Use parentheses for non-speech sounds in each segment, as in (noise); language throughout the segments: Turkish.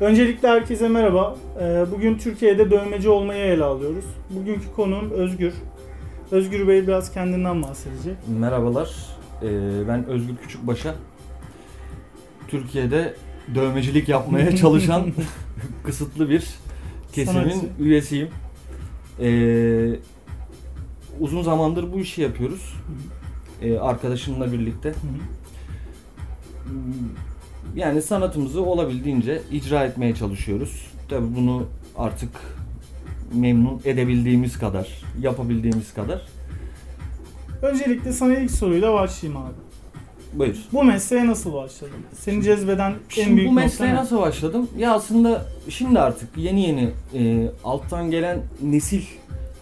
Öncelikle herkese merhaba. Ee, Bugün Türkiye'de dövmeci olmayı ele alıyoruz. Bugünkü konuğum Özgür. Özgür Bey biraz kendinden bahsedecek. Merhabalar, ee, ben Özgür Küçükbaş'a. Türkiye'de dövmecilik yapmaya (laughs) çalışan (laughs) kısıtlı bir kesimin Sanatçı. üyesiyim. Ee, uzun zamandır bu işi yapıyoruz. Arkadaşımla birlikte. Yani sanatımızı olabildiğince icra etmeye çalışıyoruz. Tabii bunu artık memnun edebildiğimiz kadar, yapabildiğimiz kadar. Öncelikle sana ilk soruyla başlayayım abi. Buyur. Bu mesleğe nasıl başladın? Seni cezbeden en Şimdi büyük bu nokta mesleğe ne? nasıl başladım? Ya aslında şimdi artık yeni yeni e, alttan gelen nesil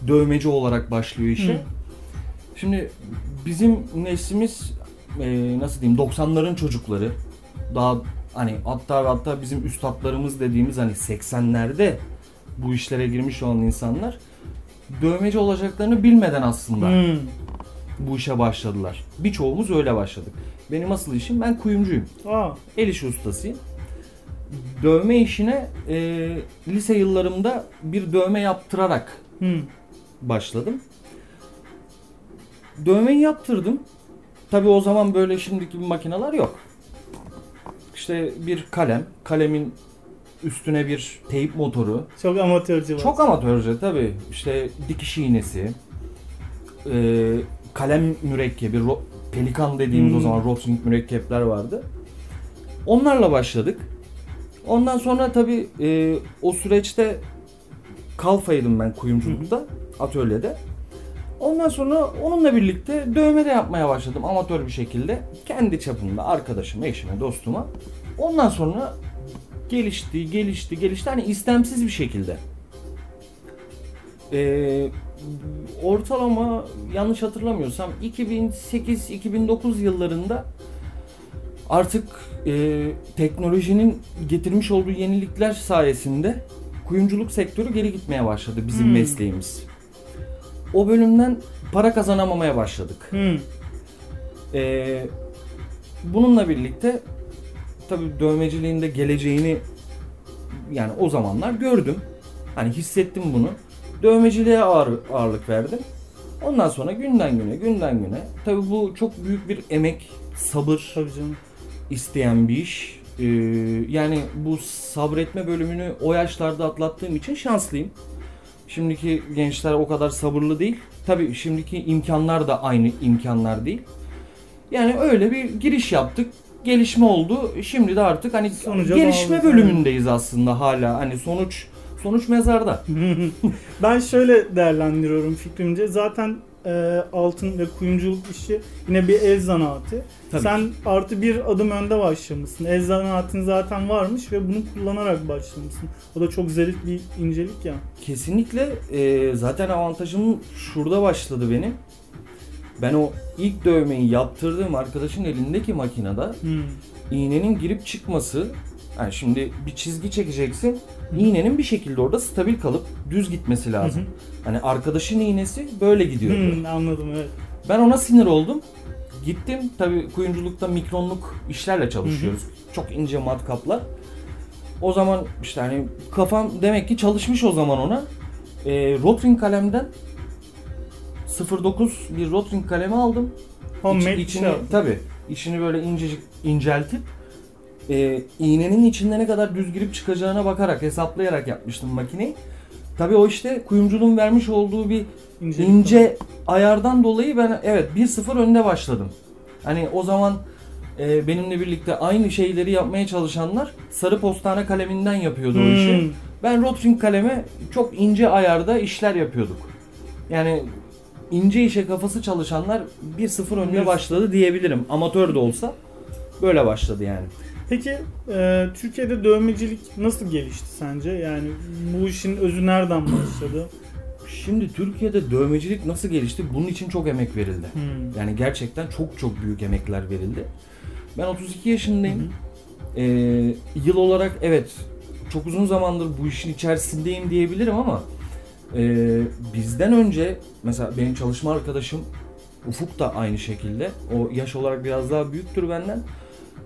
dövmeci olarak başlıyor işe. Hı. Şimdi bizim neslimiz e, nasıl diyeyim 90'ların çocukları. Daha hani hatta ve hatta bizim üstadlarımız dediğimiz hani 80'lerde bu işlere girmiş olan insanlar dövmeci olacaklarını bilmeden aslında Hmm. bu işe başladılar. Birçoğumuz öyle başladık. Benim asıl işim ben kuyumcuyum. Aa, El işi ustasıyım. Dövme işine e, lise yıllarımda bir dövme yaptırarak hmm. başladım. Dövmeyi yaptırdım. Tabii o zaman böyle şimdiki gibi makineler yok. İşte bir kalem, kalemin üstüne bir teyp motoru. Çok amatörce var. Çok amatörce tabii. İşte dikiş iğnesi, e, kalem mürekkebi, ro- pelikan dediğimiz Hmm. o zaman rotring mürekkepler vardı. Onlarla başladık. Ondan sonra tabii e, o süreçte kalfaydım ben kuyumculukta, atölyede. Ondan sonra onunla birlikte dövme de yapmaya başladım amatör bir şekilde. Kendi çapımda arkadaşıma, eşime, dostuma. Ondan sonra gelişti, gelişti, gelişti. Hani istemsiz bir şekilde. Ee, ortalama yanlış hatırlamıyorsam 2008-2009 yıllarında artık e, teknolojinin getirmiş olduğu yenilikler sayesinde kuyumculuk sektörü geri gitmeye başladı bizim Hmm. mesleğimiz. O bölümden para kazanamamaya başladık. Hmm. Ee, bununla birlikte tabii dövmeciliğin de geleceğini yani o zamanlar gördüm. Hani hissettim bunu. Dövmeciliğe ağır, ağırlık verdim. Ondan sonra günden güne, günden güne. Tabii bu çok büyük bir emek, sabır Tabii canım. isteyen bir iş. Ee, yani bu sabretme bölümünü o yaşlarda atlattığım için şanslıyım. Şimdiki gençler o kadar sabırlı değil. Tabii şimdiki imkanlar da aynı imkanlar değil. Yani öyle bir giriş yaptık. Gelişme oldu. Şimdi de artık hani Sonuca gelişme bağlı. bölümündeyiz aslında hala. Hani sonuç sonuç mezarda. (laughs) ben şöyle değerlendiriyorum fikrimce. Zaten e, altın ve kuyumculuk işi yine bir el zanaatı. Tabii Sen artı bir adım önde başlamışsın. El zanaatın zaten varmış ve bunu kullanarak başlamışsın. O da çok zarif bir incelik ya. Kesinlikle e, zaten avantajım şurada başladı benim. Ben o ilk dövmeyi yaptırdığım arkadaşın elindeki makinede Hmm. iğnenin girip çıkması yani şimdi bir çizgi çekeceksin iğnenin bir şekilde orada stabil kalıp düz gitmesi lazım. Hani arkadaşın iğnesi böyle gidiyordu. Hmm, anladım evet. Ben ona sinir oldum. Gittim tabi kuyumculukta mikronluk işlerle çalışıyoruz. Çok ince matkaplar. O zaman işte hani kafam demek ki çalışmış o zaman ona. E, Rotring kalemden 09 bir Rotring kalemi aldım. Homemade İç- içini şey tabi içini böyle incecik inceltip e, iğnenin içinde ne kadar düz girip çıkacağına bakarak hesaplayarak yapmıştım makineyi. Tabi o işte kuyumculuğun vermiş olduğu bir İncelik ince ayardan dolayı ben evet 1-0 önde başladım. Hani o zaman e, benimle birlikte aynı şeyleri yapmaya çalışanlar sarı postane kaleminden yapıyordu o Hmm. işi. Ben Rotring kaleme çok ince ayarda işler yapıyorduk. Yani ince işe kafası çalışanlar 1-0 önde Bir- başladı diyebilirim. Amatör de olsa böyle başladı yani. Peki e, Türkiye'de dövmecilik nasıl gelişti sence? Yani bu işin özü nereden başladı? Şimdi Türkiye'de dövmecilik nasıl gelişti? Bunun için çok emek verildi. Hmm. Yani gerçekten çok çok büyük emekler verildi. Ben 32 yaşındayım. Ee, yıl olarak evet çok uzun zamandır bu işin içerisindeyim diyebilirim ama e, bizden önce mesela benim çalışma arkadaşım Ufuk da aynı şekilde. O yaş olarak biraz daha büyüktür benden.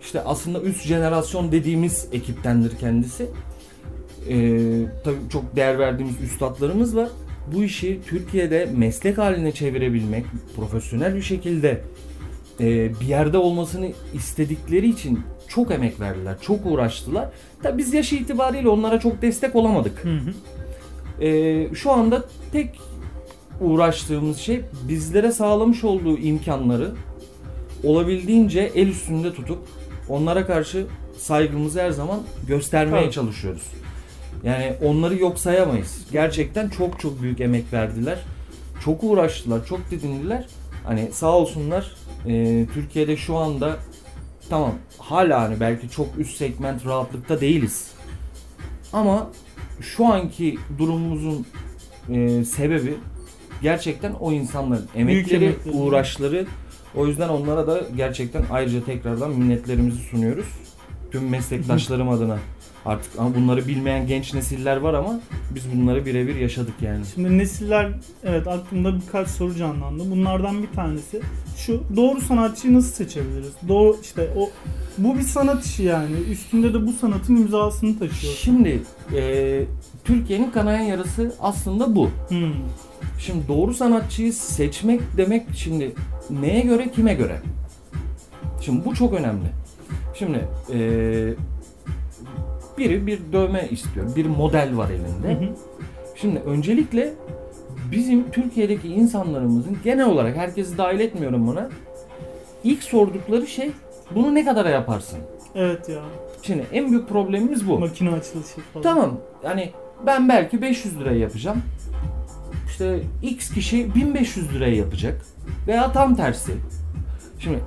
İşte aslında üst jenerasyon dediğimiz ekiptendir kendisi. Ee, tabii çok değer verdiğimiz üstadlarımız var. Bu işi Türkiye'de meslek haline çevirebilmek, profesyonel bir şekilde e, bir yerde olmasını istedikleri için çok emek verdiler, çok uğraştılar. Tabii biz yaşı itibariyle onlara çok destek olamadık. Hı hı. Ee, şu anda tek uğraştığımız şey bizlere sağlamış olduğu imkanları olabildiğince el üstünde tutup onlara karşı saygımızı her zaman göstermeye Tabii. çalışıyoruz. Yani onları yok sayamayız. Gerçekten çok çok büyük emek verdiler. Çok uğraştılar, çok didindiler. Hani sağ olsunlar e, Türkiye'de şu anda tamam hala hani belki çok üst segment rahatlıkta değiliz. Ama şu anki durumumuzun e, sebebi gerçekten o insanların emekleri, emekleri. uğraşları. O yüzden onlara da gerçekten ayrıca tekrardan minnetlerimizi sunuyoruz. Tüm meslektaşlarım (laughs) adına. Artık ama bunları bilmeyen genç nesiller var ama biz bunları birebir yaşadık yani. Şimdi nesiller evet aklımda birkaç soru canlandı. Bunlardan bir tanesi şu doğru sanatçıyı nasıl seçebiliriz? Doğru işte o bu bir sanat işi yani. Üstünde de bu sanatın imzasını taşıyor. Şimdi e, Türkiye'nin kanayan yarası aslında bu. Hmm. Şimdi doğru sanatçıyı seçmek demek şimdi neye göre kime göre? Şimdi bu çok önemli. Şimdi eee, biri bir dövme istiyor. Bir model var Hı elinde. hı. Şimdi öncelikle bizim Türkiye'deki insanlarımızın genel olarak herkesi dahil etmiyorum buna. İlk sordukları şey bunu ne kadara yaparsın? Evet ya. Şimdi en büyük problemimiz bu. Makine açılışı falan. Tamam. Yani ben belki 500 liraya yapacağım. İşte X kişi 1500 liraya yapacak. Veya tam tersi. Şimdi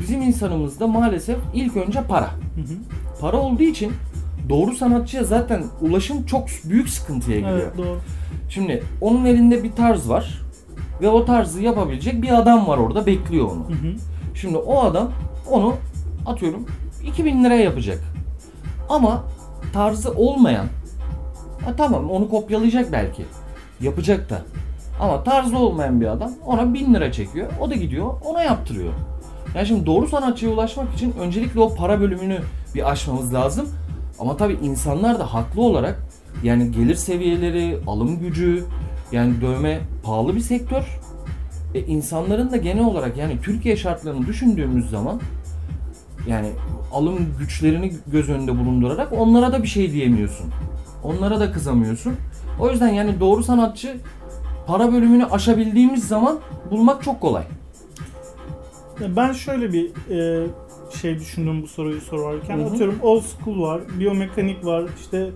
bizim insanımızda maalesef ilk önce para. Hı hı. Para olduğu için doğru sanatçıya zaten ulaşım çok büyük sıkıntıya giriyor. Evet doğru. Şimdi onun elinde bir tarz var ve o tarzı yapabilecek bir adam var orada bekliyor onu. Hı hı. Şimdi o adam onu atıyorum 2000 liraya yapacak. Ama tarzı olmayan ha tamam onu kopyalayacak belki. Yapacak da. Ama tarzı olmayan bir adam ona 1000 lira çekiyor. O da gidiyor ona yaptırıyor. Yani şimdi doğru sanatçıya ulaşmak için öncelikle o para bölümünü bir aşmamız lazım. Ama tabii insanlar da haklı olarak yani gelir seviyeleri, alım gücü, yani dövme pahalı bir sektör. E insanların da genel olarak yani Türkiye şartlarını düşündüğümüz zaman yani alım güçlerini göz önünde bulundurarak onlara da bir şey diyemiyorsun. Onlara da kızamıyorsun. O yüzden yani doğru sanatçı para bölümünü aşabildiğimiz zaman bulmak çok kolay. Ben şöyle bir e, şey düşündüm bu soruyu sorarken. Hı hı. Atıyorum old school var, biyomekanik var, işte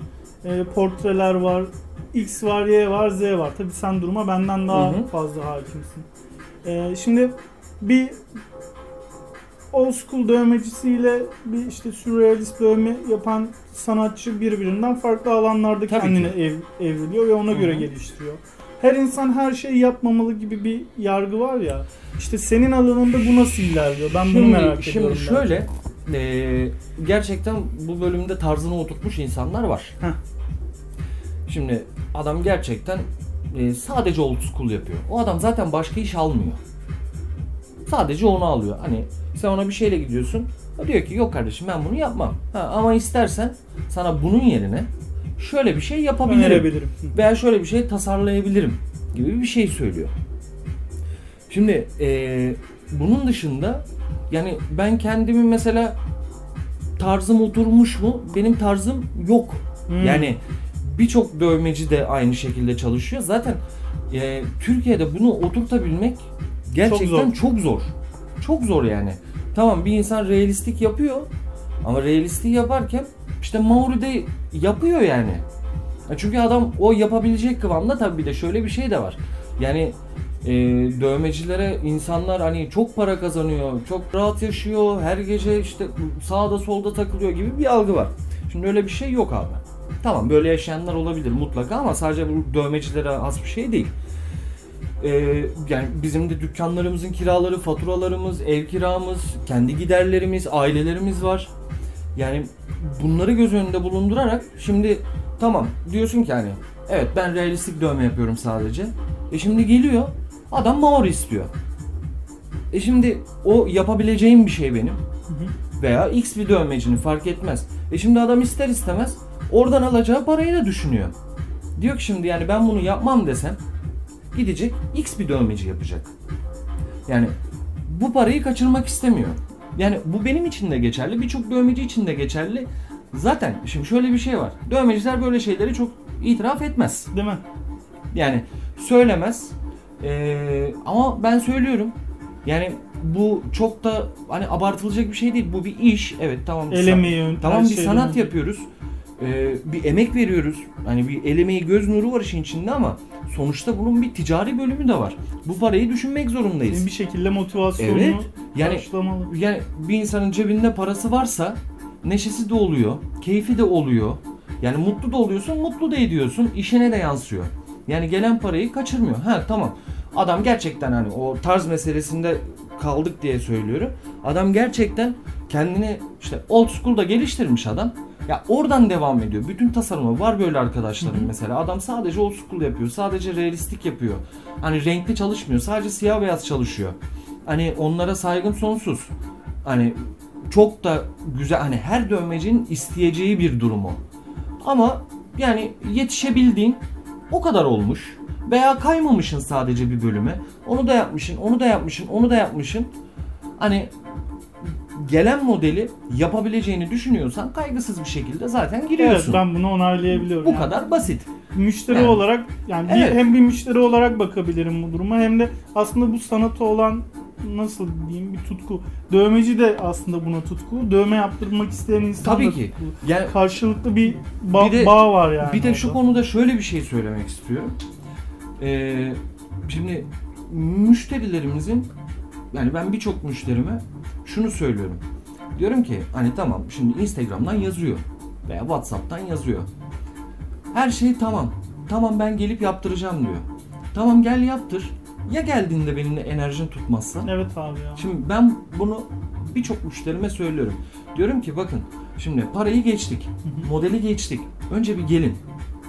e, portreler var, X var, Y var, Z var. Tabii sen duruma benden daha Hı hı. fazla hakimsin. E, şimdi bir old school dövmecisiyle bir işte sürrealist dövme yapan sanatçı birbirinden farklı alanlarda Tabii kendini ki. ev, evriliyor ve ona Hı göre geliştiriyor. Her insan her şeyi yapmamalı gibi bir yargı var ya. İşte senin alanında bu nasıl ilerliyor? Ben bunu Şimdi, merak şimdi ediyorum. ben. şöyle e, gerçekten bu bölümde tarzını oturtmuş insanlar var. Heh. Şimdi adam gerçekten e, sadece old school yapıyor. O adam zaten başka iş almıyor. Sadece onu alıyor. Hani sen ona bir şeyle gidiyorsun. O diyor ki yok kardeşim ben bunu yapmam. Ha, ama istersen sana bunun yerine şöyle bir şey yapabilirim. Veya şöyle bir şey tasarlayabilirim gibi bir şey söylüyor. Şimdi eee, bunun dışında yani ben kendimi mesela tarzım oturmuş mu? Benim tarzım yok. Hmm. Yani birçok dövmeci de aynı şekilde çalışıyor. Zaten eee, Türkiye'de bunu oturtabilmek gerçekten zor. çok zor. Çok zor yani. Tamam bir insan realistik yapıyor ama realistik yaparken işte Maori de yapıyor yani. Ya Çünkü adam o yapabilecek kıvamda tabii bir de şöyle bir şey de var. Yani e, dövmecilere insanlar hani çok para kazanıyor, çok rahat yaşıyor, her gece işte sağda solda takılıyor gibi bir algı var. Şimdi öyle bir şey yok abi. Tamam böyle yaşayanlar olabilir mutlaka ama sadece bu dövmecilere has bir şey değil. E, yani bizim de dükkanlarımızın kiraları, faturalarımız, ev kiramız, kendi giderlerimiz, ailelerimiz var. Yani bunları göz önünde bulundurarak şimdi tamam diyorsun ki hani evet ben realistik dövme yapıyorum sadece. E şimdi geliyor adam Maori istiyor. E şimdi o yapabileceğim bir şey benim veya X bir dövmecinin fark etmez. E şimdi adam ister istemez oradan alacağı parayı da düşünüyor. Diyor ki şimdi yani ben bunu yapmam desem gidecek X bir dövmeci yapacak. Yani bu parayı kaçırmak istemiyor. Yani bu benim için de geçerli, birçok dövmeci için de geçerli. Zaten şimdi şöyle bir şey var. Dövmeciler böyle şeyleri çok itiraf etmez. Değil mi? Yani söylemez. Ee, ama ben söylüyorum. Yani bu çok da hani abartılacak bir şey değil. Bu bir iş. Evet tamam. El emeği Tamam bir şeyden sanat yapıyoruz. Ee, bir emek veriyoruz. Hani bir el emeği göz nuru var işin içinde ama sonuçta bunun bir ticari bölümü de var. Bu parayı düşünmek zorundayız. Bir şekilde motivasyonunu Evet. Yani karşılamalı. yani bir insanın cebinde parası varsa neşesi de oluyor, keyfi de oluyor. Yani mutlu da oluyorsun, mutlu da ediyorsun, işine de yansıyor. Yani gelen parayı kaçırmıyor. Ha tamam. Adam gerçekten hani o tarz meselesinde kaldık diye söylüyorum. Adam gerçekten kendini işte old school'da geliştirmiş adam. Ya oradan devam ediyor. Bütün tasarımı var böyle arkadaşlarım mesela. Adam sadece old school yapıyor. Sadece realistik yapıyor. Hani renkli çalışmıyor. Sadece siyah beyaz çalışıyor. Hani onlara saygım sonsuz. Hani çok da güzel hani her dövmecinin isteyeceği bir durumu. Ama yani yetişebildiğin o kadar olmuş. Veya kaymamışın sadece bir bölüme. Onu da yapmışsın, onu da yapmışsın, onu da yapmışsın. Hani gelen modeli yapabileceğini düşünüyorsan kaygısız bir şekilde zaten Evet giriyorsun. ben bunu onaylayabiliyorum. Bu Yani kadar basit. Müşteri Yani. olarak yani bir- Evet. hem bir müşteri olarak bakabilirim bu duruma hem de aslında bu sanata olan nasıl diyeyim bir tutku. Dövmeci de aslında buna tutku. Dövme yaptırmak isteyen insan Tabii da ki. tutku. Yani Karşılıklı bir, ba- Bir de- bağ var yani. bir de şu orada. konuda şöyle bir şey söylemek istiyorum. Ee, şimdi müşterilerimizin yani ben birçok müşterime şunu söylüyorum. Diyorum ki hani tamam şimdi Instagram'dan yazıyor veya WhatsApp'tan yazıyor. Her şey tamam. Tamam ben gelip yaptıracağım diyor. Tamam gel yaptır. Ya geldiğinde benimle enerjin tutmazsa? Evet abi ya. Şimdi ben bunu birçok müşterime söylüyorum. Diyorum ki bakın şimdi parayı geçtik. Modeli geçtik. Önce bir gelin.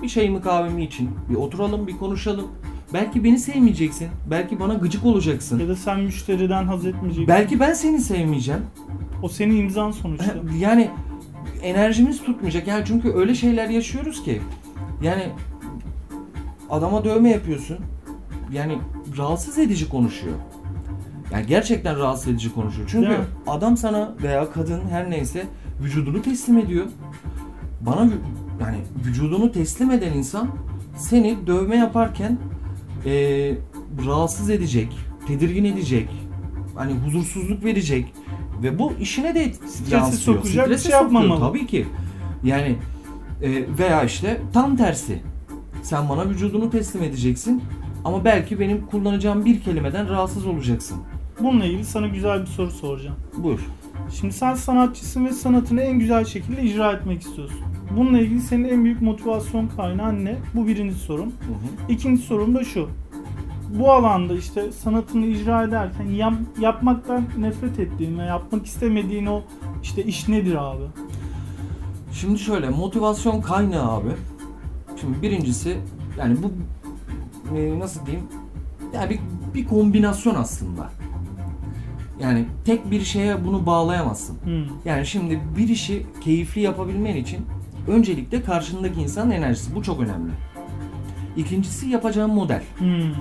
Bir çayımı kahvemi için. Bir oturalım bir konuşalım. Belki beni sevmeyeceksin. Belki bana gıcık olacaksın. Ya da sen müşteriden haz etmeyeceksin. Belki ben seni sevmeyeceğim. O senin imzan sonuçta. Yani enerjimiz tutmayacak. Yani çünkü öyle şeyler yaşıyoruz ki. Yani adama dövme yapıyorsun. Yani rahatsız edici konuşuyor. Yani gerçekten rahatsız edici konuşuyor. Çünkü Değil mi? adam sana veya kadın her neyse vücudunu teslim ediyor. Bana vü- yani vücudunu teslim eden insan seni dövme yaparken eee, rahatsız edecek, tedirgin edecek, hani huzursuzluk verecek ve bu işine de Strese yansıyor. sokacak bir Strese şey sokuyor yapmamalı. Tabii ki. Yani e, veya işte tam tersi. Sen bana vücudunu teslim edeceksin ama belki benim kullanacağım bir kelimeden rahatsız olacaksın. Bununla ilgili sana güzel bir soru soracağım. Buyur. Şimdi sen sanatçısın ve sanatını en güzel şekilde icra etmek istiyorsun. Bununla ilgili senin en büyük motivasyon kaynağın ne? Bu birinci sorun. Hı hı. İkinci sorum da şu. Bu alanda işte sanatını icra ederken yap- yapmaktan nefret ettiğin ve yapmak istemediğin o işte iş nedir abi? Şimdi şöyle motivasyon kaynağı abi. Şimdi birincisi yani bu e, nasıl diyeyim? Yani bir, bir kombinasyon aslında. Yani tek bir şeye bunu bağlayamazsın. Hmm. Yani şimdi bir işi keyifli yapabilmen için öncelikle karşındaki insanın enerjisi. Bu çok önemli. İkincisi yapacağın model. Hmm.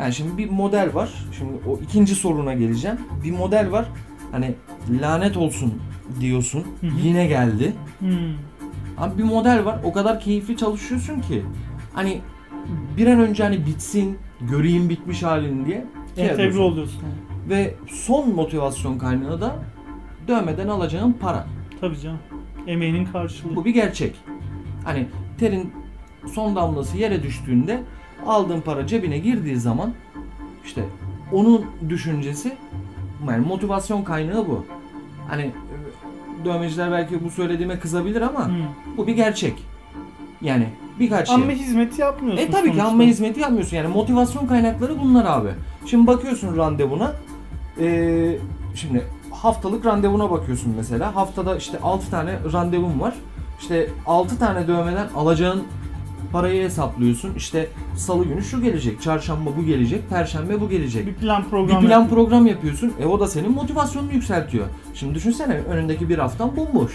Yani şimdi bir model var. Şimdi o ikinci soruna geleceğim. Bir model var. Hani lanet olsun diyorsun. Hı hı. Yine geldi. Hmm. Abi bir model var. O kadar keyifli çalışıyorsun ki. Hani bir an önce hani bitsin, göreyim bitmiş halini diye. şey Entegre oluyorsun. Ve son motivasyon kaynağı da dövmeden alacağın para. Tabii canım. Emeğinin karşılığı. Bu bir gerçek. Hani terin son damlası yere düştüğünde aldığın para cebine girdiği zaman işte onun düşüncesi yani motivasyon kaynağı bu. Hani e, dövmeciler belki bu söylediğime kızabilir ama Hmm. bu bir gerçek. Yani birkaç şey. Amme hizmeti yapmıyorsun E tabii ki sonuçta. amme hizmeti yapmıyorsun. Yani motivasyon kaynakları bunlar abi. Şimdi bakıyorsun randevuna. Ee, şimdi haftalık randevuna bakıyorsun mesela. Haftada işte 6 tane randevun var. İşte 6 tane dövmeden alacağın parayı hesaplıyorsun. İşte salı günü şu gelecek, çarşamba bu gelecek, perşembe bu gelecek. Bir plan Bir program plan yapıyorsun. program yapıyorsun. E o da senin motivasyonunu yükseltiyor. Şimdi düşünsene önündeki bir haftan bomboş.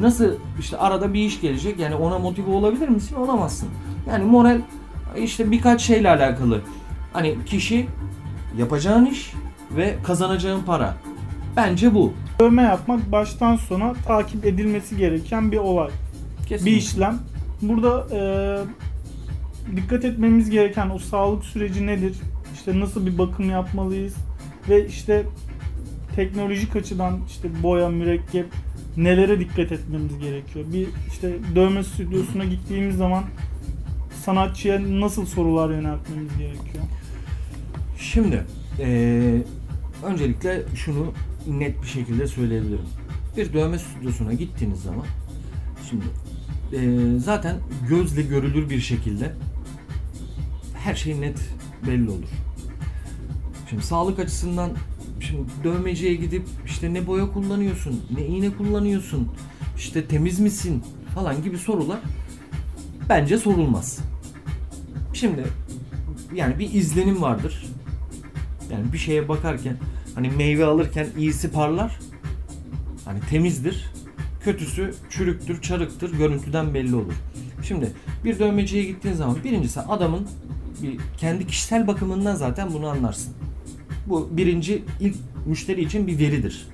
Nasıl işte arada bir iş gelecek yani ona motive olabilir misin? Olamazsın. Yani moral işte birkaç şeyle alakalı. Hani kişi yapacağın iş ve kazanacağın para. Bence bu. Dövme yapmak baştan sona takip edilmesi gereken bir olay. Kesinlikle. Bir işlem. Burada e, dikkat etmemiz gereken o sağlık süreci nedir? İşte nasıl bir bakım yapmalıyız? Ve işte teknolojik açıdan işte boya, mürekkep nelere dikkat etmemiz gerekiyor? Bir işte dövme stüdyosuna gittiğimiz zaman sanatçıya nasıl sorular yöneltmemiz gerekiyor? Şimdi eee, öncelikle şunu net bir şekilde söyleyebilirim. Bir dövme stüdyosuna gittiğiniz zaman şimdi eee, zaten gözle görülür bir şekilde her şey net belli olur. Şimdi sağlık açısından şimdi dövmeciye gidip işte ne boya kullanıyorsun, ne iğne kullanıyorsun, işte temiz misin falan gibi sorular bence sorulmaz. Şimdi yani bir izlenim vardır. Yani bir şeye bakarken hani meyve alırken iyisi parlar. Hani temizdir. Kötüsü çürüktür, çarıktır. Görüntüden belli olur. Şimdi bir dövmeciye gittiğin zaman birincisi adamın bir kendi kişisel bakımından zaten bunu anlarsın. Bu birinci ilk müşteri için bir veridir.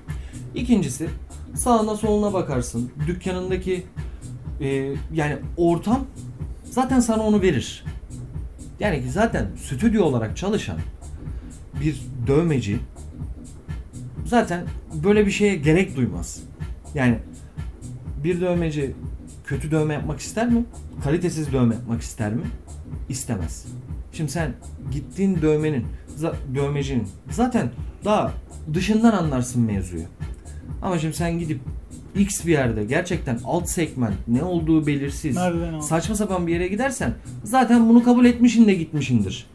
İkincisi sağına soluna bakarsın. Dükkanındaki e, yani ortam zaten sana onu verir. Yani zaten stüdyo olarak çalışan bir dövmeci zaten böyle bir şeye gerek duymaz. Yani bir dövmeci kötü dövme yapmak ister mi? Kalitesiz dövme yapmak ister mi? İstemez. Şimdi sen gittiğin dövmenin, dövmecinin zaten daha dışından anlarsın mevzuyu. Ama şimdi sen gidip X bir yerde gerçekten alt segment ne olduğu belirsiz saçma sapan bir yere gidersen zaten bunu kabul etmişin de gitmişindir.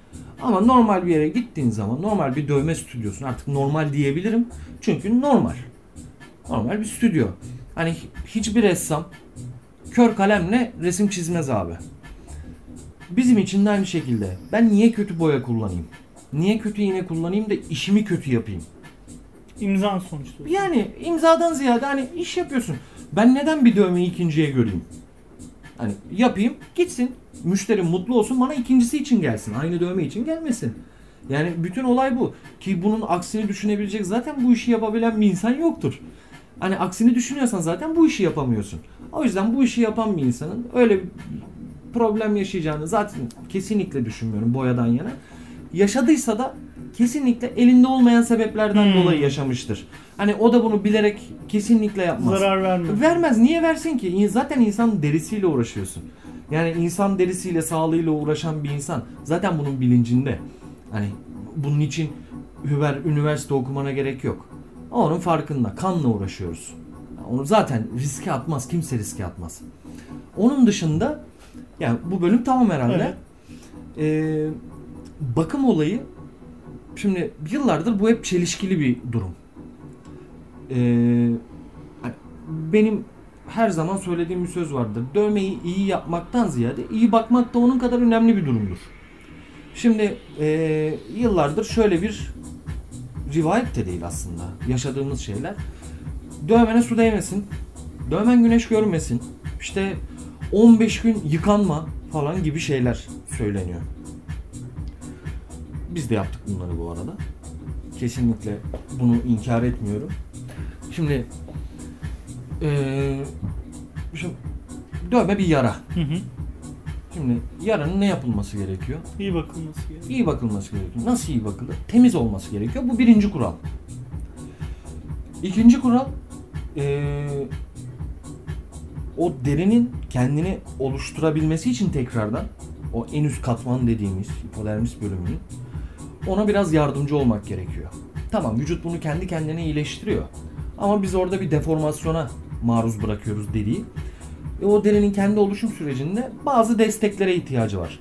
Ama normal bir yere gittiğin zaman normal bir dövme stüdyosun artık normal diyebilirim. Çünkü normal. Normal bir stüdyo. Hani hi- hiçbir ressam kör kalemle resim çizmez abi. Bizim için de aynı şekilde. Ben niye kötü boya kullanayım? Niye kötü iğne kullanayım da işimi kötü yapayım? İmzan sonuçta. Yani imzadan ziyade hani iş yapıyorsun. Ben neden bir dövmeyi ikinciye göreyim? Hani yapayım gitsin. Müşterim mutlu olsun bana ikincisi için gelsin. Aynı dövme için gelmesin. Yani bütün olay bu. Ki bunun aksini düşünebilecek zaten bu işi yapabilen bir insan yoktur. Hani aksini düşünüyorsan zaten bu işi yapamıyorsun. O yüzden bu işi yapan bir insanın öyle problem yaşayacağını zaten kesinlikle düşünmüyorum boyadan yana. Yaşadıysa da kesinlikle elinde olmayan sebeplerden Hmm. dolayı yaşamıştır. Hani o da bunu bilerek kesinlikle yapmaz. Zarar vermiyor. Vermez. Niye versin ki? Zaten insan derisiyle uğraşıyorsun. Yani insan derisiyle, sağlığıyla uğraşan bir insan zaten bunun bilincinde. Hani bunun için Hüber üniversite okumana gerek yok. Onun farkında. Kanla uğraşıyoruz. Onu zaten riske atmaz. Kimse riske atmaz. Onun dışında yani bu bölüm tamam herhalde. Ee, bakım olayı şimdi yıllardır bu hep çelişkili bir durum. Ee, hani benim her zaman söylediğim bir söz vardır. Dövmeyi iyi yapmaktan ziyade iyi bakmak da onun kadar önemli bir durumdur. Şimdi ee, yıllardır şöyle bir rivayet de değil aslında yaşadığımız şeyler. Dövmene su değmesin, dövmen güneş görmesin, işte 15 gün yıkanma falan gibi şeyler söyleniyor. Biz de yaptık bunları bu arada. Kesinlikle bunu inkar etmiyorum. Şimdi eee şimdi dövme bir yara. Hı hı. Şimdi yaranın ne yapılması gerekiyor? İyi bakılması gerekiyor. İyi bakılması gerekiyor. Nasıl iyi bakılır? Temiz olması gerekiyor. Bu birinci kural. İkinci kural eee, o derinin kendini oluşturabilmesi için tekrardan o en üst katman dediğimiz hipodermis bölümünün ona biraz yardımcı olmak gerekiyor. Tamam vücut bunu kendi kendine iyileştiriyor. Ama biz orada bir deformasyona maruz bırakıyoruz deriyi. E, o derinin kendi oluşum sürecinde bazı desteklere ihtiyacı var.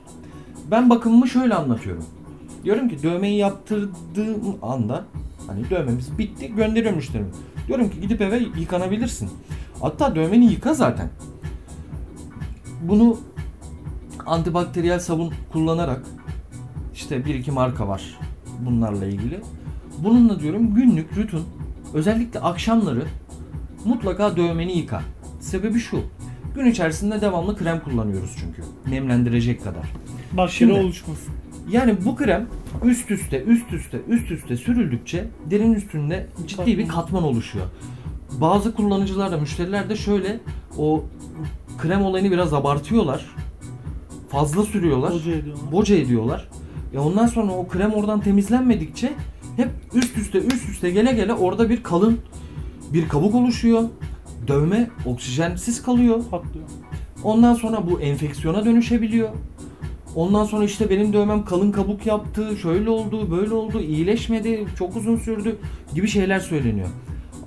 Ben bakımımı şöyle anlatıyorum. Diyorum ki dövmeyi yaptırdığım anda hani dövmemiz bitti gönderiyorum müşterime. Diyorum ki gidip eve yıkanabilirsin. Hatta dövmeni yıka zaten. Bunu antibakteriyel sabun kullanarak işte bir iki marka var bunlarla ilgili. Bununla diyorum günlük rutin özellikle akşamları mutlaka dövmeni yıka. Sebebi şu. Gün içerisinde devamlı krem kullanıyoruz çünkü. Nemlendirecek kadar. Bakteri oluşmasın. Yani bu krem üst üste üst üste üst üste sürüldükçe derinin üstünde ciddi bir Katman. katman oluşuyor. Bazı kullanıcılar da müşteriler de şöyle o krem olayını biraz abartıyorlar. Fazla sürüyorlar. Boca ediyorlar. boca ediyorlar. E ondan sonra o krem oradan temizlenmedikçe hep üst üste üst üste gele gele orada bir kalın bir kabuk oluşuyor. Dövme oksijensiz kalıyor. Patlıyor. Ondan sonra bu enfeksiyona dönüşebiliyor. Ondan sonra işte benim dövmem kalın kabuk yaptı, şöyle oldu, böyle oldu, iyileşmedi, çok uzun sürdü gibi şeyler söyleniyor.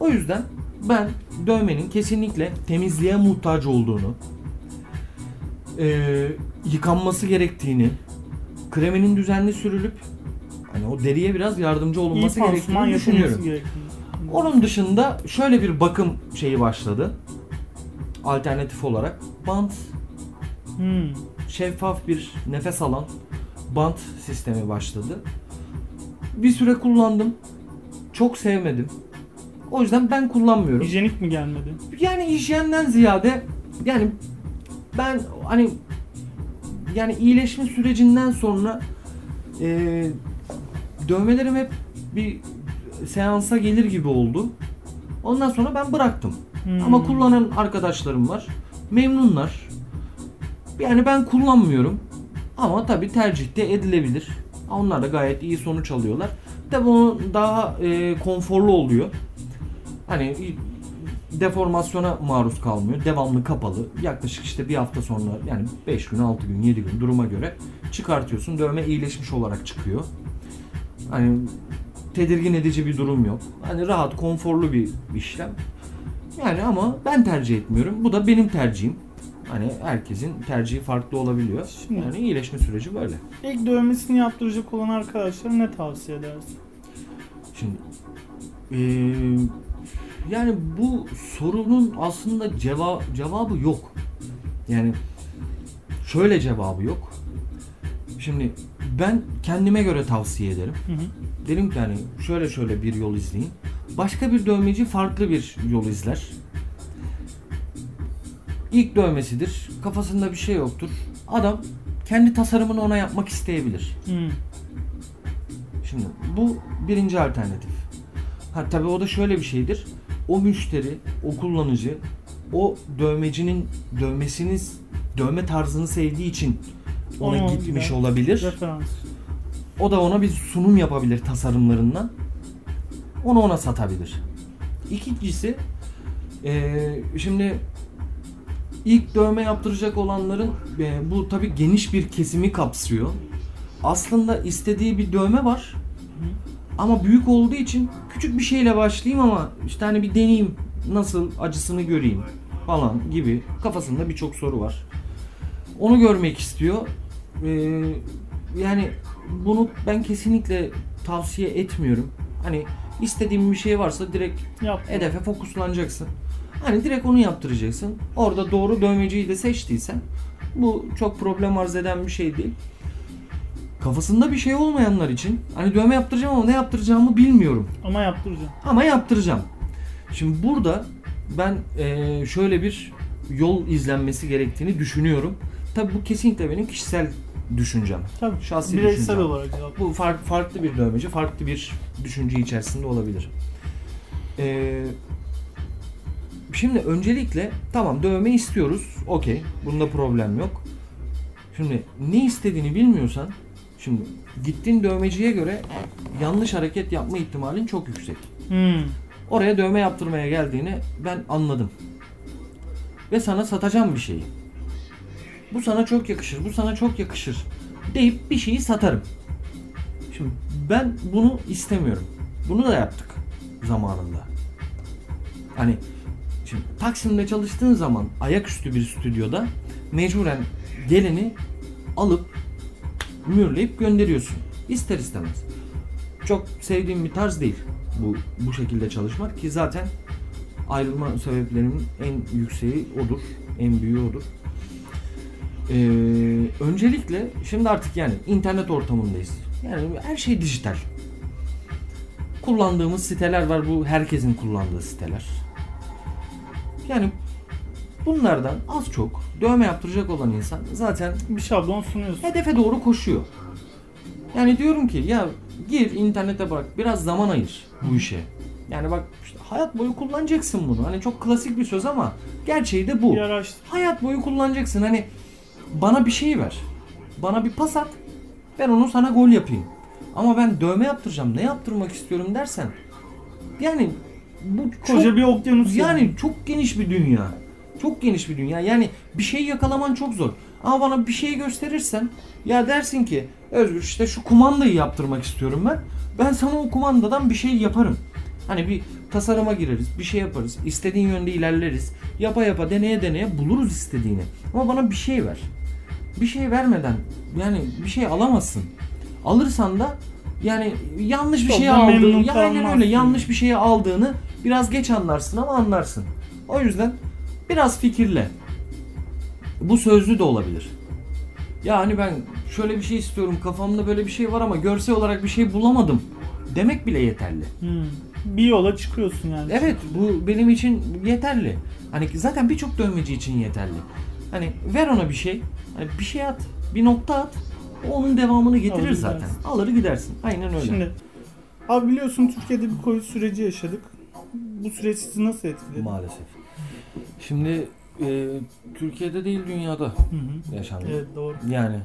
O yüzden ben dövmenin kesinlikle temizliğe muhtaç olduğunu, eee, yıkanması gerektiğini, kreminin düzenli sürülüp hani o deriye biraz yardımcı olunması gerektiğini düşünüyorum. Onun dışında şöyle bir bakım şeyi başladı. Alternatif olarak bant Hmm. şeffaf bir nefes alan bant sistemi başladı. Bir süre kullandım. Çok sevmedim. O yüzden ben kullanmıyorum. Hijyenik mi gelmedi? Yani hijyenden ziyade yani ben hani yani iyileşme sürecinden sonra e, dövmelerim hep bir seansa gelir gibi oldu. Ondan sonra ben bıraktım. Hmm. Ama kullanan arkadaşlarım var. Memnunlar. Yani ben kullanmıyorum. Ama tabii tercih de edilebilir. Onlar da gayet iyi sonuç alıyorlar. Tabii o daha e, konforlu oluyor. Hani deformasyona maruz kalmıyor. Devamlı kapalı. Yaklaşık işte bir hafta sonra yani 5 gün, 6 gün, 7 gün duruma göre çıkartıyorsun. Dövme iyileşmiş olarak çıkıyor. Hani tedirgin edici bir durum yok. Hani rahat, konforlu bir işlem. Yani ama ben tercih etmiyorum. Bu da benim tercihim. Hani herkesin tercihi farklı olabiliyor. Şimdi- Yani iyileşme süreci böyle. İlk dövmesini yaptıracak olan arkadaşlara ne tavsiye edersin? Şimdi eee, yani bu sorunun aslında ceva cevabı yok. Yani şöyle cevabı yok. Şimdi ben kendime göre tavsiye ederim. Hı hı. Derim ki hani şöyle şöyle bir yol izleyin. Başka bir dövmeci farklı bir yol izler. İlk dövmesidir. Kafasında bir şey yoktur. Adam kendi tasarımını ona yapmak isteyebilir. Hmm. Şimdi bu birinci alternatif. Ha tabii o da şöyle bir şeydir. O müşteri, o kullanıcı, o dövmecinin dövmesiniz, dövme tarzını sevdiği için ona Ona gitmiş gider. olabilir. Referans. O da ona bir sunum yapabilir tasarımlarından. Onu ona satabilir. İkincisi eee, şimdi ilk dövme yaptıracak olanların eee, bu tabi geniş bir kesimi kapsıyor. Aslında istediği bir dövme var. Ama büyük olduğu için küçük bir şeyle başlayayım ama işte hani bir deneyeyim nasıl acısını göreyim falan gibi kafasında birçok soru var. Onu görmek istiyor. Ee, yani bunu ben kesinlikle tavsiye etmiyorum. Hani istediğim bir şey varsa direkt Yap. hedefe fokuslanacaksın. Hani direkt onu yaptıracaksın. Orada doğru dövmeciyi de seçtiysen bu çok problem arz eden bir şey değil. Kafasında bir şey olmayanlar için hani dövme yaptıracağım ama ne yaptıracağımı bilmiyorum. Ama yaptıracağım. Ama yaptıracağım. Şimdi burada ben eee, şöyle bir yol izlenmesi gerektiğini düşünüyorum. Tabi bu kesinlikle benim kişisel düşüncem. Tabii. Şahsi Bireysel düşüncem. olarak. Bu fark, farklı bir dövmeci, farklı bir düşünce içerisinde olabilir. Ee, şimdi öncelikle tamam dövme istiyoruz. Okey. Bunda problem yok. Şimdi ne istediğini bilmiyorsan şimdi gittiğin dövmeciye göre yanlış hareket yapma ihtimalin çok yüksek. Hmm. Oraya dövme yaptırmaya geldiğini ben anladım. Ve sana satacağım bir şeyi. Bu sana çok yakışır, bu sana çok yakışır deyip bir şeyi satarım. Şimdi ben bunu istemiyorum. Bunu da yaptık zamanında. Hani şimdi Taksim'de çalıştığın zaman ayaküstü bir stüdyoda mecburen geleni alıp mühürleyip gönderiyorsun. İster istemez. Çok sevdiğim bir tarz değil bu bu şekilde çalışmak ki zaten ayrılma sebeplerimin en yükseği odur. En büyüğü odur. Ee, öncelikle şimdi artık yani internet ortamındayız. Yani her şey dijital. Kullandığımız siteler var. Bu herkesin kullandığı siteler. Yani bunlardan az çok dövme yaptıracak olan insan zaten Bir şablon sunuyorsun. hedefe doğru koşuyor. Yani diyorum ki ya gir internete bak biraz zaman ayır bu işe. Yani bak işte hayat boyu kullanacaksın bunu. Hani çok klasik bir söz ama gerçeği de bu. Bir araştır. Hayat boyu kullanacaksın. Hani bana bir şey ver. Bana bir pas at. Ben onu sana gol yapayım. Ama ben dövme yaptıracağım. Ne yaptırmak istiyorum dersen. Yani bu çok, Koca bir okyanus yani çok geniş bir dünya. Çok geniş bir dünya. Yani bir şey yakalaman çok zor. Ama bana bir şey gösterirsen ya dersin ki Özgür işte şu kumandayı yaptırmak istiyorum ben. Ben sana o kumandadan bir şey yaparım. Hani bir tasarıma gireriz, bir şey yaparız. istediğin yönde ilerleriz. Yapa yapa deneye deneye buluruz istediğini. Ama bana bir şey ver. Bir şey vermeden yani bir şey alamazsın. Alırsan da yani yanlış bir Çok şey aldığını, ya aynen öyle yanlış bir şeyi aldığını biraz geç anlarsın ama anlarsın. O yüzden biraz fikirle. Bu sözlü de olabilir. Yani ben şöyle bir şey istiyorum kafamda böyle bir şey var ama görsel olarak bir şey bulamadım demek bile yeterli. Hmm. Bir yola çıkıyorsun yani. Evet bu benim için yeterli. Hani zaten birçok dövmeci için yeterli. Hani ver ona bir şey. Hani bir şey at. Bir nokta at. o Onun devamını getirir Alır zaten. gidersin. Alır gidersin. Aynen öyle. Şimdi abi biliyorsun Türkiye'de bir Covid süreci yaşadık. Bu süreç sizi nasıl etkiledi? Maalesef. Şimdi e, Türkiye'de değil dünyada Hı hı. yaşandı. Evet doğru. Yani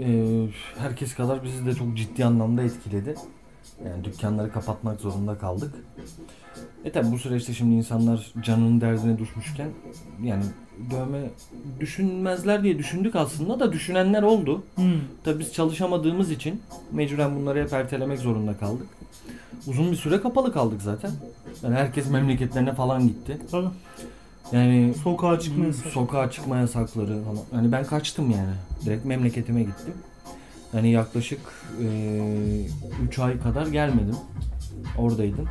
e, herkes kadar bizi de çok ciddi anlamda etkiledi. Yani dükkanları kapatmak zorunda kaldık. E tabi bu süreçte şimdi insanlar canının derdine düşmüşken yani dövme düşünmezler diye düşündük aslında da düşünenler oldu. Hmm. Tabi biz çalışamadığımız için mecburen bunları hep ertelemek zorunda kaldık. Uzun bir süre kapalı kaldık zaten. Yani herkes memleketlerine falan gitti. Tabii. Yani Sokağa çıkma yasağı. sokağa çıkma yasakları falan. Yani ben kaçtım yani. Direkt memleketime gittim. Yani yaklaşık 3 ay kadar gelmedim. Oradaydım.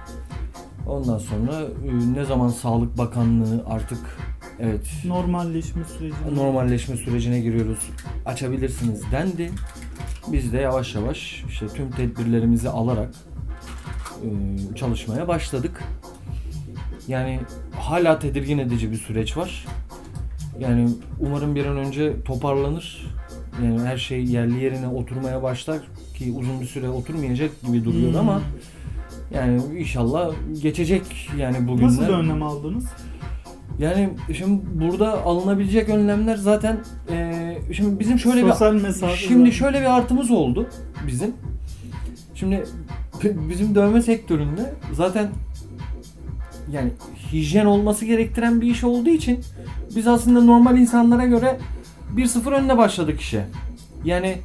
Ondan sonra e, ne zaman Sağlık Bakanlığı artık evet Normalleşme süreci. normalleşme sürecine giriyoruz. Açabilirsiniz dendi. Biz de yavaş yavaş işte tüm tedbirlerimizi alarak e, çalışmaya başladık. Yani hala tedirgin edici bir süreç var. Yani umarım bir an önce toparlanır. Yani her şey yerli yerine oturmaya başlar ki uzun bir süre oturmayacak gibi duruyor Hmm. ama yani inşallah geçecek yani bugünler. Nasıl bir önlem aldınız? Yani şimdi burada alınabilecek önlemler zaten eee, şimdi bizim şöyle Sosyal bir mesafe. şimdi zaten. şöyle bir artımız oldu bizim. Şimdi bizim dövme sektöründe zaten yani hijyen olması gerektiren bir iş olduğu için biz aslında normal insanlara göre 1-0 önüne başladık işe. Yani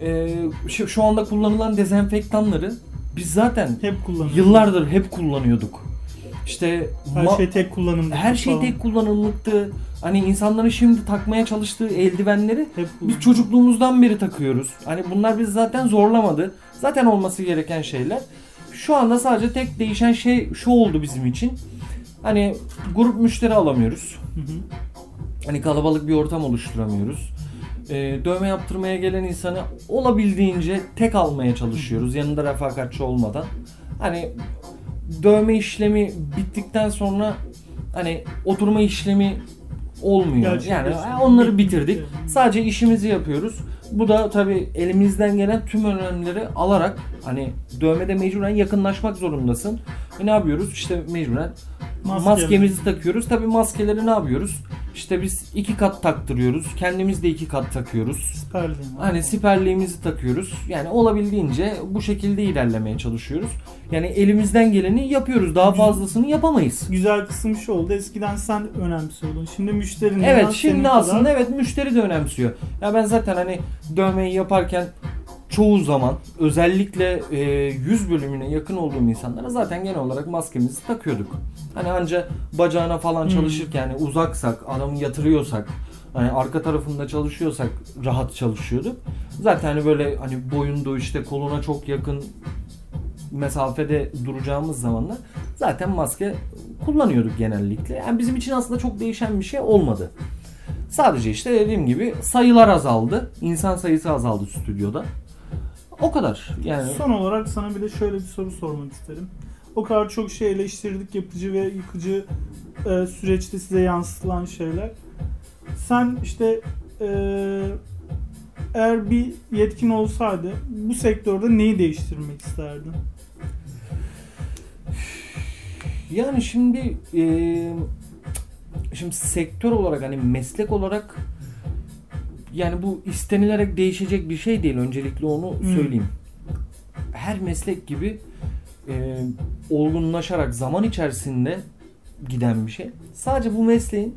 eee, şu, şu anda kullanılan dezenfektanları biz zaten hep kullanıyoruz. yıllardır hep kullanıyorduk. İşte her şey tek kullanımlık. her şey falan. tek kullanımlıktı. Hani insanların şimdi takmaya çalıştığı eldivenleri hep biz çocukluğumuzdan beri takıyoruz. Hani bunlar biz zaten zorlamadı. Zaten olması gereken şeyler. Şu anda sadece tek değişen şey şu oldu bizim için. Hani grup müşteri alamıyoruz. Hı hı. Hani kalabalık bir ortam oluşturamıyoruz. Ee, dövme yaptırmaya gelen insanı olabildiğince tek almaya çalışıyoruz. Yanında refakatçi olmadan. Hani dövme işlemi bittikten sonra hani oturma işlemi olmuyor. Gerçekleşti. Yani onları bitirdik. Sadece işimizi yapıyoruz. Bu da tabii elimizden gelen tüm önlemleri alarak hani dövmede mecburen yakınlaşmak zorundasın. E ne yapıyoruz? İşte mecburen Maske. maskemizi takıyoruz. Tabii maskeleri ne yapıyoruz? İşte biz iki kat taktırıyoruz. Kendimiz de iki kat takıyoruz. Siperliyim. Hani siperliğimizi takıyoruz. Yani olabildiğince bu şekilde ilerlemeye çalışıyoruz. Yani elimizden geleni yapıyoruz. Daha fazlasını yapamayız. Güzel kısım şu oldu. Eskiden sen önemsiyordun. Şimdi müşterinin Evet şimdi kadar- aslında evet müşteri de önemsiyor. Ya ben zaten hani dövmeyi yaparken çoğu zaman özellikle e, yüz bölümüne yakın olduğum insanlara zaten genel olarak maskemizi takıyorduk. Hani anca bacağına falan Hmm. çalışırken yani uzaksak, adamı yatırıyorsak, hani arka tarafında çalışıyorsak rahat çalışıyorduk. Zaten hani böyle hani boyundu işte koluna çok yakın mesafede duracağımız zamanlar zaten maske kullanıyorduk genellikle. Yani bizim için aslında çok değişen bir şey olmadı. Sadece işte dediğim gibi sayılar azaldı. İnsan sayısı azaldı stüdyoda. O kadar. Yani Son olarak sana bir de şöyle bir soru sormak isterim. O kadar çok şey eleştirdik, yapıcı ve yıkıcı e, süreçte size yansıtılan şeyler. Sen işte e, eğer bir yetkin olsaydı bu sektörde neyi değiştirmek isterdin? Yani şimdi e, şimdi sektör olarak hani meslek olarak yani bu istenilerek değişecek bir şey değil. Öncelikle onu Hmm. söyleyeyim. Her meslek gibi e, olgunlaşarak zaman içerisinde giden bir şey. Sadece bu mesleğin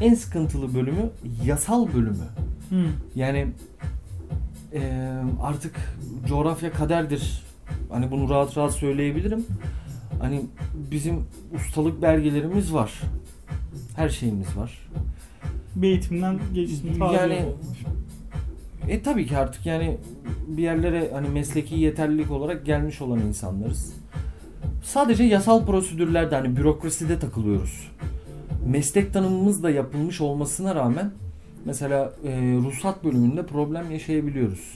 en sıkıntılı bölümü yasal bölümü. Hmm. Yani e, artık coğrafya kaderdir. Hani bunu rahat rahat söyleyebilirim. Hani bizim ustalık belgelerimiz var. Her şeyimiz var. Bir eğitimden geçtim. Yani e tabii ki artık yani bir yerlere hani mesleki yeterlilik olarak gelmiş olan insanlarız. Sadece yasal prosedürlerde hani bürokraside takılıyoruz. Meslek tanımımız da yapılmış olmasına rağmen mesela e, ruhsat bölümünde problem yaşayabiliyoruz.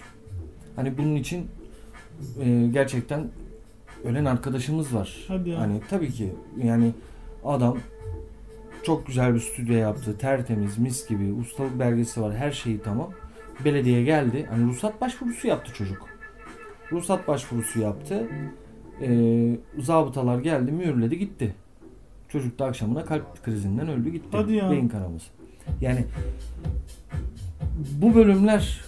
Hani bunun için e, gerçekten ölen arkadaşımız var. Hadi ya. Hani tabii ki yani adam çok güzel bir stüdyo yaptı. Tertemiz, mis gibi. Ustalık belgesi var. Her şeyi tamam. Belediye geldi. Hani ruhsat başvurusu yaptı çocuk. Ruhsat başvurusu yaptı. Ee, zabıtalar geldi, mühürledi, gitti. Çocuk da akşamına kalp krizinden öldü gitti. Hadi ya. Beyin kanaması. Yani bu bölümler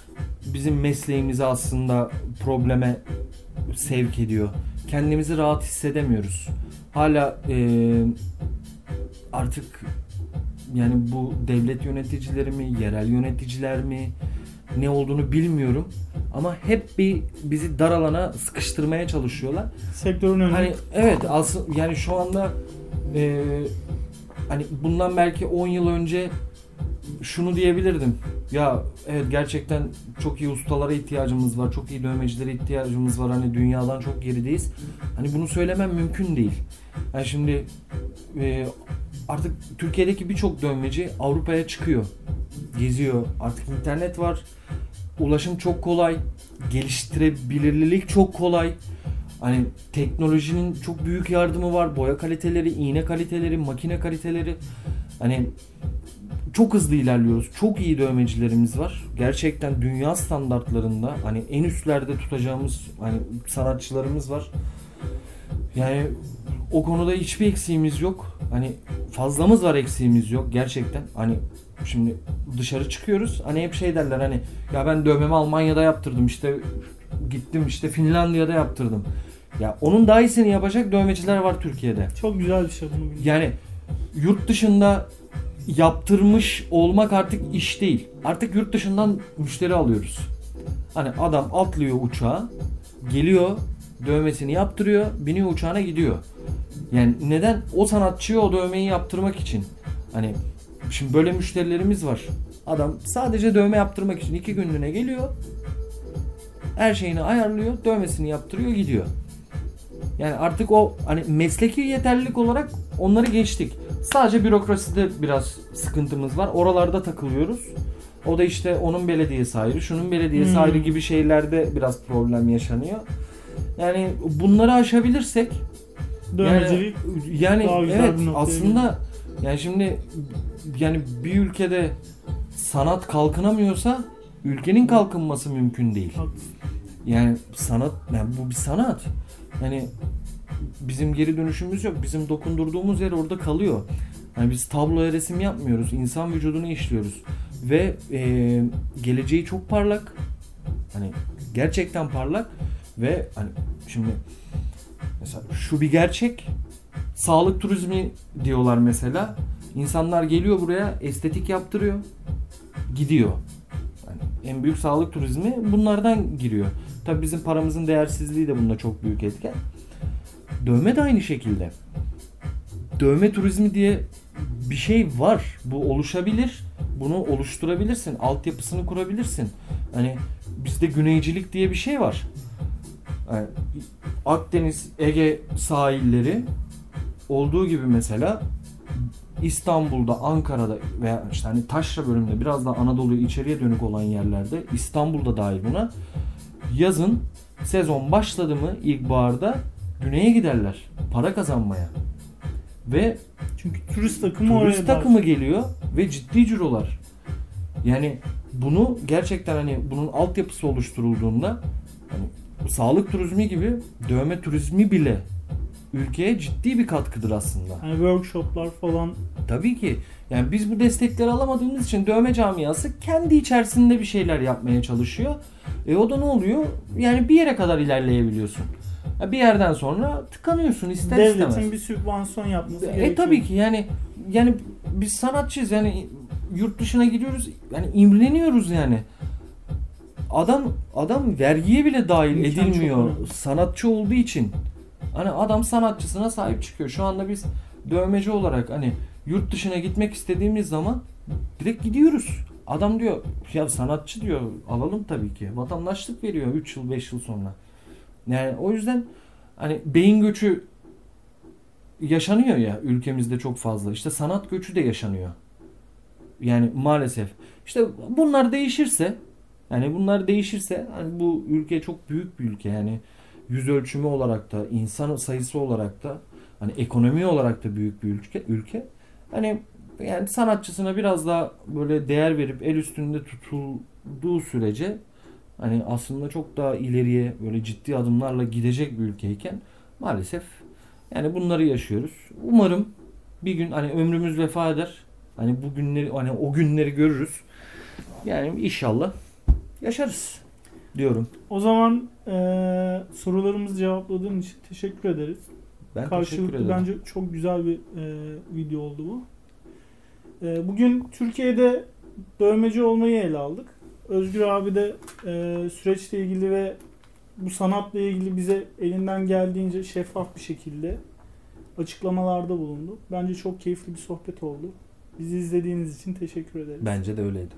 bizim mesleğimizi aslında probleme sevk ediyor. Kendimizi rahat hissedemiyoruz. Hala eee, artık yani bu devlet yöneticileri mi, yerel yöneticiler mi ne olduğunu bilmiyorum. Ama hep bir bizi dar alana sıkıştırmaya çalışıyorlar. Sektörün önünde. Hani evet aslında yani şu anda e, hani bundan belki 10 yıl önce şunu diyebilirdim. Ya evet gerçekten çok iyi ustalara ihtiyacımız var. Çok iyi dövmecilere ihtiyacımız var. Hani dünyadan çok gerideyiz. Hani bunu söylemem mümkün değil. Yani şimdi e, artık Türkiye'deki birçok dövmeci Avrupa'ya çıkıyor. Geziyor. Artık internet var. Ulaşım çok kolay. Geliştirebilirlik çok kolay. Hani teknolojinin çok büyük yardımı var. Boya kaliteleri, iğne kaliteleri, makine kaliteleri. Hani çok hızlı ilerliyoruz. Çok iyi dövmecilerimiz var. Gerçekten dünya standartlarında hani en üstlerde tutacağımız hani sanatçılarımız var. Yani o konuda hiçbir eksiğimiz yok. Hani fazlamız var eksiğimiz yok gerçekten. Hani şimdi dışarı çıkıyoruz. Hani hep şey derler hani ya ben dövmemi Almanya'da yaptırdım işte gittim işte Finlandiya'da yaptırdım. Ya onun daha iyisini yapacak dövmeciler var Türkiye'de. Çok güzel bir şey bunu bilmek. Yani yurt dışında yaptırmış olmak artık iş değil. Artık yurt dışından müşteri alıyoruz. Hani adam atlıyor uçağa, geliyor, dövmesini yaptırıyor, biniyor uçağına gidiyor. Yani neden? O sanatçıya o dövmeyi yaptırmak için. Hani şimdi böyle müşterilerimiz var. Adam sadece dövme yaptırmak için iki günlüğüne geliyor. Her şeyini ayarlıyor, dövmesini yaptırıyor, gidiyor. Yani artık o hani mesleki yeterlilik olarak onları geçtik. Sadece bürokraside biraz sıkıntımız var. Oralarda takılıyoruz. O da işte onun belediyesi ayrı, şunun belediyesi Hmm. ayrı gibi şeylerde biraz problem yaşanıyor. Yani bunları aşabilirsek Dövmecilik yani, yani evet aslında yani şimdi yani bir ülkede sanat kalkınamıyorsa ülkenin kalkınması mümkün değil. haklısın. Yani sanat yani bu bir sanat. Yani bizim geri dönüşümüz yok. Bizim dokundurduğumuz yer orada kalıyor. Yani biz tabloya resim yapmıyoruz. İnsan vücudunu işliyoruz. Ve e, geleceği çok parlak. Hani gerçekten parlak ve hani şimdi mesela şu bir gerçek. Sağlık turizmi diyorlar mesela. İnsanlar geliyor buraya estetik yaptırıyor. Gidiyor. Yani en büyük sağlık turizmi bunlardan giriyor. Tabii bizim paramızın değersizliği de bunda çok büyük etken. Dövme de aynı şekilde. Dövme turizmi diye bir şey var. Bu oluşabilir. Bunu oluşturabilirsin. Altyapısını kurabilirsin. Hani bizde güneycilik diye bir şey var. Yani Akdeniz, Ege sahilleri olduğu gibi mesela İstanbul'da, Ankara'da veya işte hani Taşra bölümünde biraz daha Anadolu'ya içeriye dönük olan yerlerde İstanbul'da dahil buna yazın sezon başladı mı ilkbaharda güneye giderler para kazanmaya. Ve Çünkü turist takımı oraya turist takımı geliyor ve ciddi cirolar. Yani bunu gerçekten hani bunun altyapısı oluşturulduğunda hani sağlık turizmi gibi dövme turizmi bile ülkeye ciddi bir katkıdır aslında. Yani workshoplar falan Tabii ki. Yani biz bu destekleri alamadığımız için dövme camiası kendi içerisinde bir şeyler yapmaya çalışıyor. E o da ne oluyor? Yani bir yere kadar ilerleyebiliyorsun. Bir yerden sonra tıkanıyorsun ister devletin istemez. bir sübvansiyon yapması E gerekiyor. tabii ki yani yani biz sanatçıyız yani yurt dışına gidiyoruz yani imreniyoruz yani. Adam adam vergiye bile dahil İmkan edilmiyor sanatçı olduğu için. Hani adam sanatçısına sahip çıkıyor. Şu anda biz dövmeci olarak hani yurt dışına gitmek istediğimiz zaman direkt gidiyoruz. Adam diyor ya sanatçı diyor alalım tabii ki. Vatandaşlık veriyor 3 yıl 5 yıl sonra. Yani o yüzden hani beyin göçü yaşanıyor ya ülkemizde çok fazla. İşte sanat göçü de yaşanıyor. Yani maalesef. İşte bunlar değişirse yani bunlar değişirse hani bu ülke çok büyük bir ülke yani yüz ölçümü olarak da insan sayısı olarak da hani ekonomi olarak da büyük bir ülke ülke. Hani yani sanatçısına biraz daha böyle değer verip el üstünde tutulduğu sürece hani aslında çok daha ileriye böyle ciddi adımlarla gidecek bir ülkeyken maalesef yani bunları yaşıyoruz. Umarım bir gün hani ömrümüz vefa eder. Hani bu günleri hani o günleri görürüz. Yani inşallah yaşarız diyorum. O zaman eee sorularımızı cevapladığın için teşekkür ederiz. Ben teşekkür Karşılıklı ederim. bence çok güzel bir eee, video oldu bu. Eee, bugün Türkiye'de dövmeci olmayı ele aldık. Özgür abi de eee, süreçle ilgili ve bu sanatla ilgili bize elinden geldiğince şeffaf bir şekilde açıklamalarda bulundu. Bence çok keyifli bir sohbet oldu. Bizi izlediğiniz için teşekkür ederiz. Bence de öyleydi.